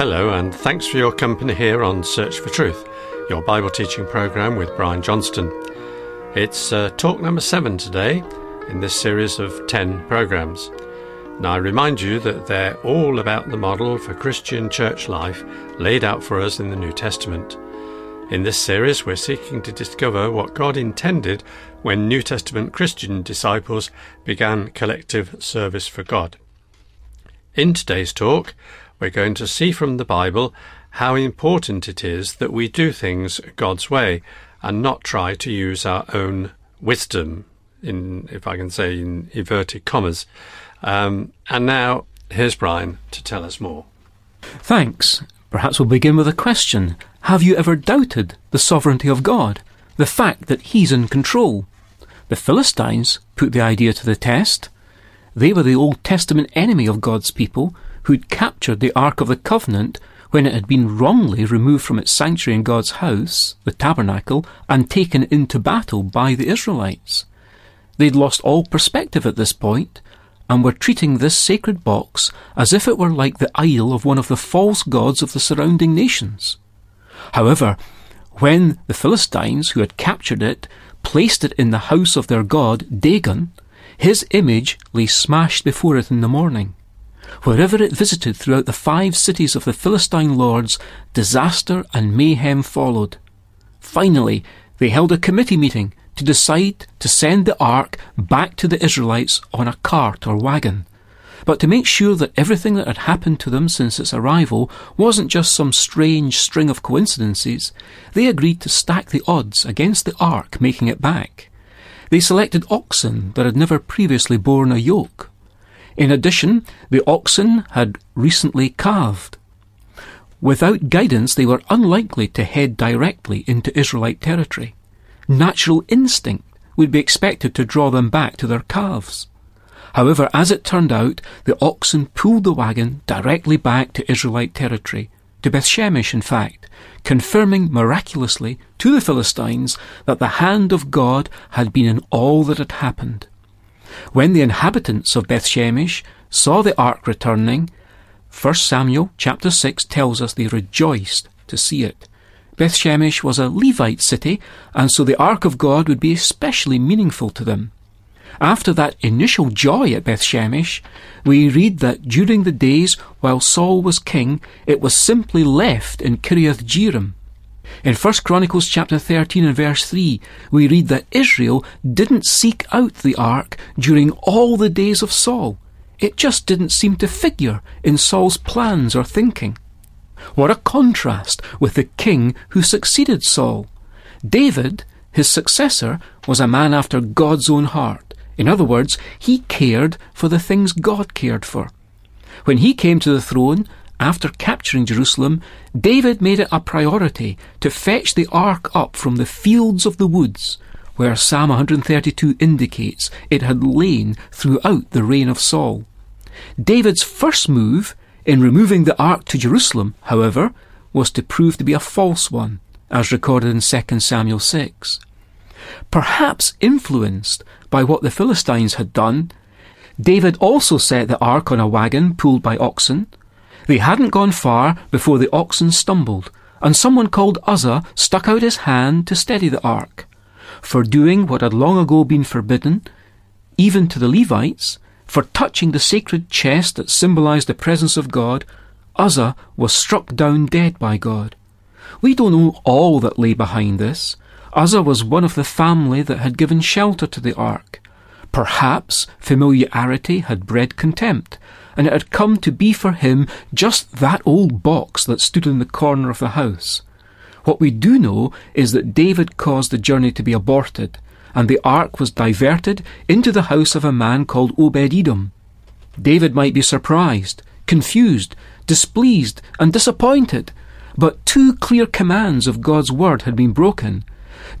Hello, and thanks for your company here on Search for Truth, your Bible teaching program with Brian Johnston. It's uh, talk number seven today in this series of 10 programs. Now, I remind you that they're all about the model for Christian church life laid out for us in the New Testament. In this series, we're seeking to discover what God intended when New Testament Christian disciples began collective service for God. In today's talk, we're going to see from the Bible how important it is that we do things God's way and not try to use our own wisdom, in if I can say in inverted commas. Um, and now here's Brian to tell us more. Thanks. Perhaps we'll begin with a question. Have you ever doubted the sovereignty of God? The fact that He's in control? The Philistines put the idea to the test. They were the Old Testament enemy of God's people who'd captured the Ark of the Covenant when it had been wrongly removed from its sanctuary in God's house, the tabernacle, and taken into battle by the Israelites. They'd lost all perspective at this point and were treating this sacred box as if it were like the idol of one of the false gods of the surrounding nations. However, when the Philistines, who had captured it, placed it in the house of their god Dagon, his image lay smashed before it in the morning. Wherever it visited throughout the five cities of the Philistine lords, disaster and mayhem followed. Finally, they held a committee meeting to decide to send the ark back to the Israelites on a cart or wagon. But to make sure that everything that had happened to them since its arrival wasn't just some strange string of coincidences, they agreed to stack the odds against the ark making it back. They selected oxen that had never previously borne a yoke. In addition, the oxen had recently calved. Without guidance, they were unlikely to head directly into Israelite territory natural instinct would be expected to draw them back to their calves. However, as it turned out, the oxen pulled the wagon directly back to Israelite territory, to Bethshemesh in fact, confirming miraculously to the Philistines that the hand of God had been in all that had happened. When the inhabitants of Bethshemesh saw the ark returning, 1 Samuel chapter 6 tells us they rejoiced to see it. Bethshemesh was a Levite city, and so the Ark of God would be especially meaningful to them. After that initial joy at Bethshemesh, we read that during the days while Saul was king, it was simply left in Kiriath Jearim. In 1 Chronicles chapter 13 and verse 3, we read that Israel didn't seek out the ark during all the days of Saul. It just didn't seem to figure in Saul's plans or thinking. What a contrast with the king who succeeded Saul. David, his successor, was a man after God's own heart. In other words, he cared for the things God cared for. When he came to the throne, after capturing Jerusalem, David made it a priority to fetch the ark up from the fields of the woods, where Psalm 132 indicates it had lain throughout the reign of Saul. David's first move in removing the ark to Jerusalem, however, was to prove to be a false one, as recorded in 2 Samuel 6. Perhaps influenced by what the Philistines had done, David also set the ark on a wagon pulled by oxen. They hadn't gone far before the oxen stumbled, and someone called Uzzah stuck out his hand to steady the ark. For doing what had long ago been forbidden, even to the Levites, for touching the sacred chest that symbolized the presence of God, Uzzah was struck down dead by God. We don't know all that lay behind this. Uzzah was one of the family that had given shelter to the ark. Perhaps familiarity had bred contempt, and it had come to be for him just that old box that stood in the corner of the house. What we do know is that David caused the journey to be aborted, and the ark was diverted into the house of a man called Obed Edom. David might be surprised, confused, displeased, and disappointed, but two clear commands of God's word had been broken.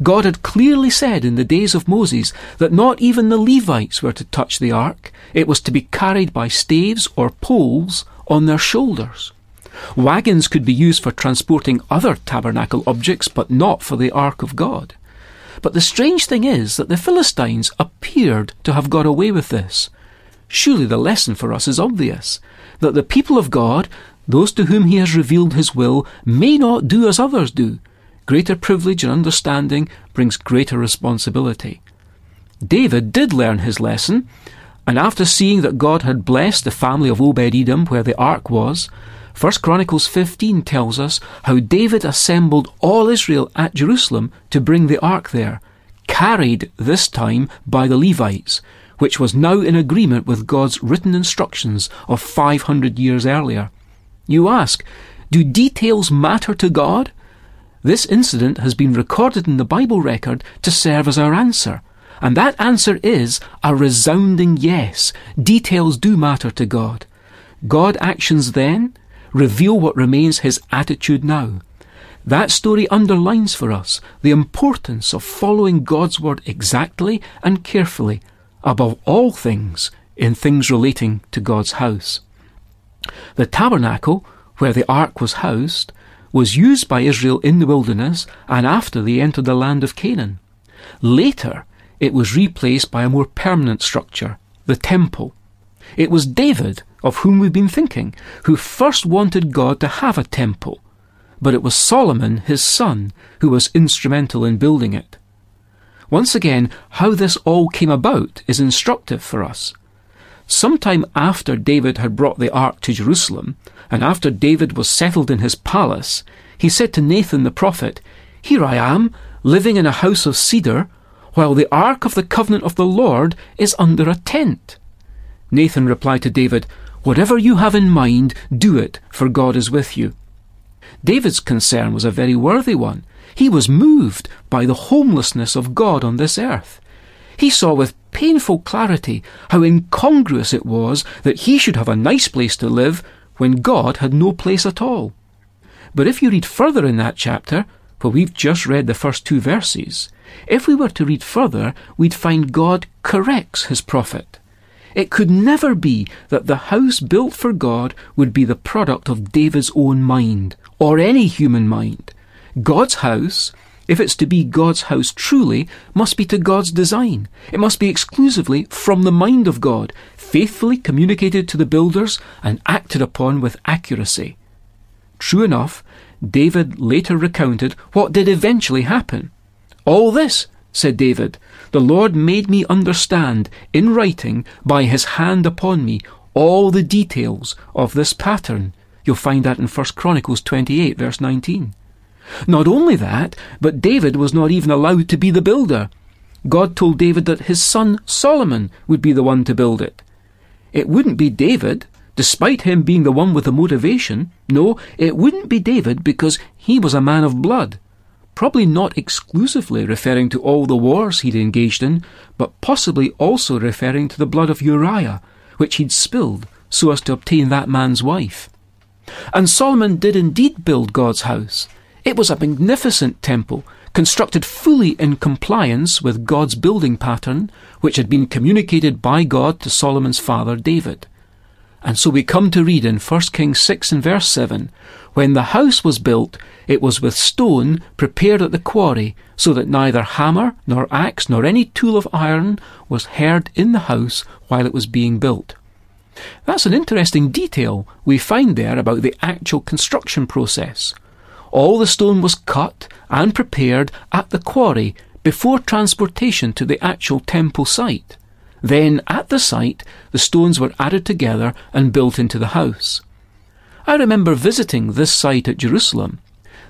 God had clearly said in the days of Moses that not even the Levites were to touch the ark. It was to be carried by staves or poles on their shoulders. Wagons could be used for transporting other tabernacle objects, but not for the ark of God. But the strange thing is that the Philistines appeared to have got away with this. Surely the lesson for us is obvious that the people of God, Those to whom he has revealed his will may not do as others do. Greater privilege and understanding brings greater responsibility. David did learn his lesson, and after seeing that God had blessed the family of Obed Edom where the ark was, 1 Chronicles 15 tells us how David assembled all Israel at Jerusalem to bring the ark there, carried this time by the Levites, which was now in agreement with God's written instructions of 500 years earlier. You ask, do details matter to God? This incident has been recorded in the Bible record to serve as our answer. And that answer is a resounding yes. Details do matter to God. God actions then reveal what remains his attitude now. That story underlines for us the importance of following God's word exactly and carefully, above all things, in things relating to God's house. The tabernacle, where the ark was housed, was used by Israel in the wilderness and after they entered the land of Canaan. Later, it was replaced by a more permanent structure, the temple. It was David, of whom we've been thinking, who first wanted God to have a temple, but it was Solomon, his son, who was instrumental in building it. Once again, how this all came about is instructive for us. Sometime after David had brought the ark to Jerusalem, and after David was settled in his palace, he said to Nathan the prophet, Here I am, living in a house of cedar, while the ark of the covenant of the Lord is under a tent. Nathan replied to David, Whatever you have in mind, do it, for God is with you. David's concern was a very worthy one. He was moved by the homelessness of God on this earth. He saw with painful clarity how incongruous it was that he should have a nice place to live when God had no place at all. But if you read further in that chapter, for we've just read the first two verses, if we were to read further, we'd find God corrects his prophet. It could never be that the house built for God would be the product of David's own mind, or any human mind. God's house, if it's to be God's house truly, must be to God's design. It must be exclusively from the mind of God, faithfully communicated to the builders and acted upon with accuracy. True enough, David later recounted what did eventually happen. All this, said David, the Lord made me understand in writing by his hand upon me all the details of this pattern. You'll find that in 1 Chronicles 28, verse 19. Not only that, but David was not even allowed to be the builder. God told David that his son Solomon would be the one to build it. It wouldn't be David, despite him being the one with the motivation. No, it wouldn't be David because he was a man of blood probably not exclusively referring to all the wars he'd engaged in, but possibly also referring to the blood of Uriah, which he'd spilled so as to obtain that man's wife. And Solomon did indeed build God's house. It was a magnificent temple, constructed fully in compliance with God's building pattern, which had been communicated by God to Solomon's father David. And so we come to read in 1 Kings 6 and verse 7 When the house was built, it was with stone prepared at the quarry, so that neither hammer, nor axe, nor any tool of iron was heard in the house while it was being built. That's an interesting detail we find there about the actual construction process. All the stone was cut and prepared at the quarry before transportation to the actual temple site. Then, at the site, the stones were added together and built into the house. I remember visiting this site at Jerusalem.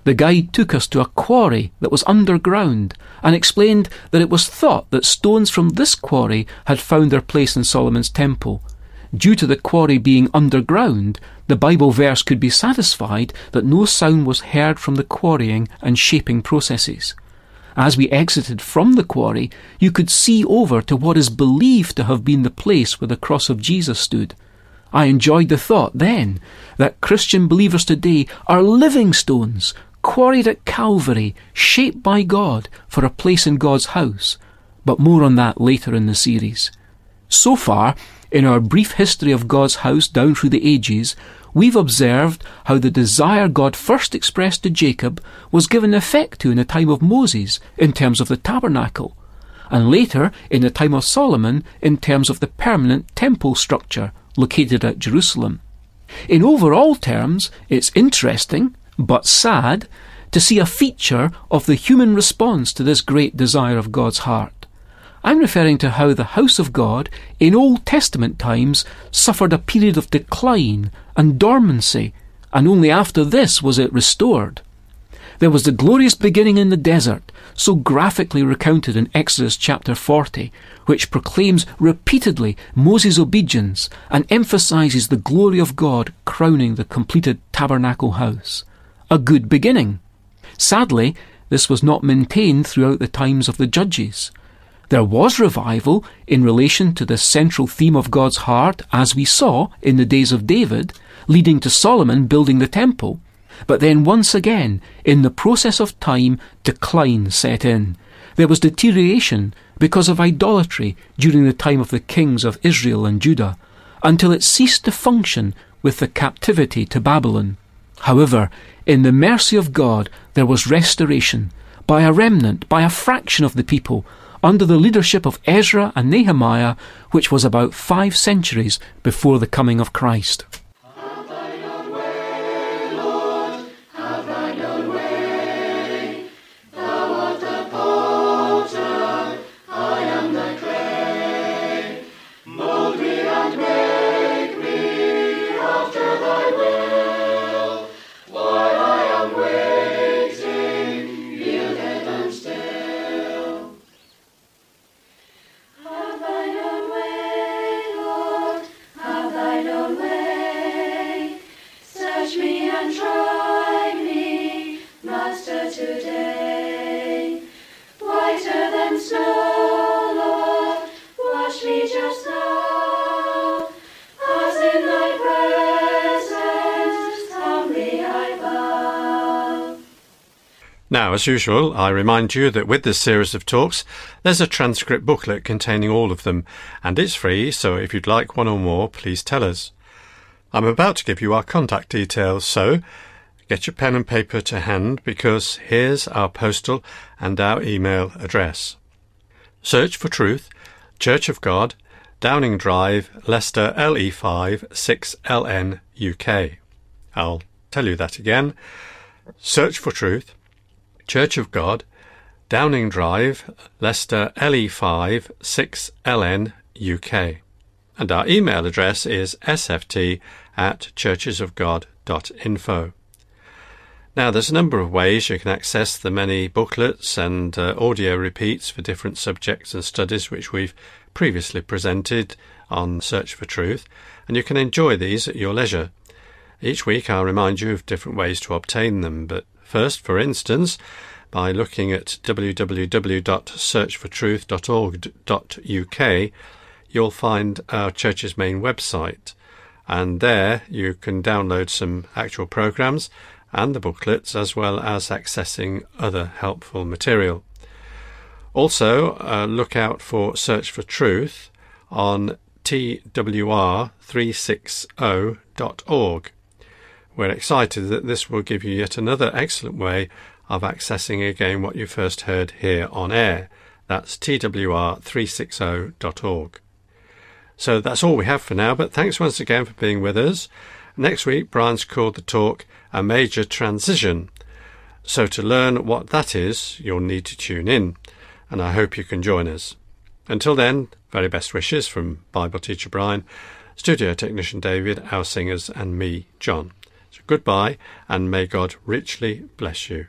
The guide took us to a quarry that was underground and explained that it was thought that stones from this quarry had found their place in Solomon's temple. Due to the quarry being underground, the Bible verse could be satisfied that no sound was heard from the quarrying and shaping processes. As we exited from the quarry, you could see over to what is believed to have been the place where the cross of Jesus stood. I enjoyed the thought then that Christian believers today are living stones, quarried at Calvary, shaped by God for a place in God's house. But more on that later in the series. So far, in our brief history of God's house down through the ages, we've observed how the desire God first expressed to Jacob was given effect to in the time of Moses in terms of the tabernacle, and later in the time of Solomon in terms of the permanent temple structure located at Jerusalem. In overall terms, it's interesting, but sad, to see a feature of the human response to this great desire of God's heart. I'm referring to how the house of God in Old Testament times suffered a period of decline and dormancy, and only after this was it restored. There was the glorious beginning in the desert, so graphically recounted in Exodus chapter 40, which proclaims repeatedly Moses' obedience and emphasizes the glory of God crowning the completed tabernacle house. A good beginning. Sadly, this was not maintained throughout the times of the judges. There was revival in relation to the central theme of God's heart, as we saw in the days of David, leading to Solomon building the temple. But then once again, in the process of time, decline set in. There was deterioration because of idolatry during the time of the kings of Israel and Judah, until it ceased to function with the captivity to Babylon. However, in the mercy of God, there was restoration by a remnant, by a fraction of the people, under the leadership of Ezra and Nehemiah, which was about five centuries before the coming of Christ. Now, as usual, I remind you that with this series of talks, there's a transcript booklet containing all of them, and it's free, so if you'd like one or more, please tell us. I'm about to give you our contact details, so get your pen and paper to hand because here's our postal and our email address. Search for Truth, Church of God, Downing Drive, Leicester LE5 6LN UK. I'll tell you that again. Search for Truth, Church of God, Downing Drive, Leicester LE5 6LN UK. And our email address is sft at churchesofgod.info. Now, there's a number of ways you can access the many booklets and uh, audio repeats for different subjects and studies which we've previously presented on Search for Truth, and you can enjoy these at your leisure. Each week I'll remind you of different ways to obtain them, but First, for instance, by looking at www.searchfortruth.org.uk, you'll find our church's main website, and there you can download some actual programs and the booklets as well as accessing other helpful material. Also, uh, look out for Search for Truth on twr360.org. We're excited that this will give you yet another excellent way of accessing again what you first heard here on air. That's twr360.org. So that's all we have for now, but thanks once again for being with us. Next week, Brian's called the talk A Major Transition. So to learn what that is, you'll need to tune in, and I hope you can join us. Until then, very best wishes from Bible teacher Brian, studio technician David, our singers, and me, John. So goodbye, and may God richly bless you.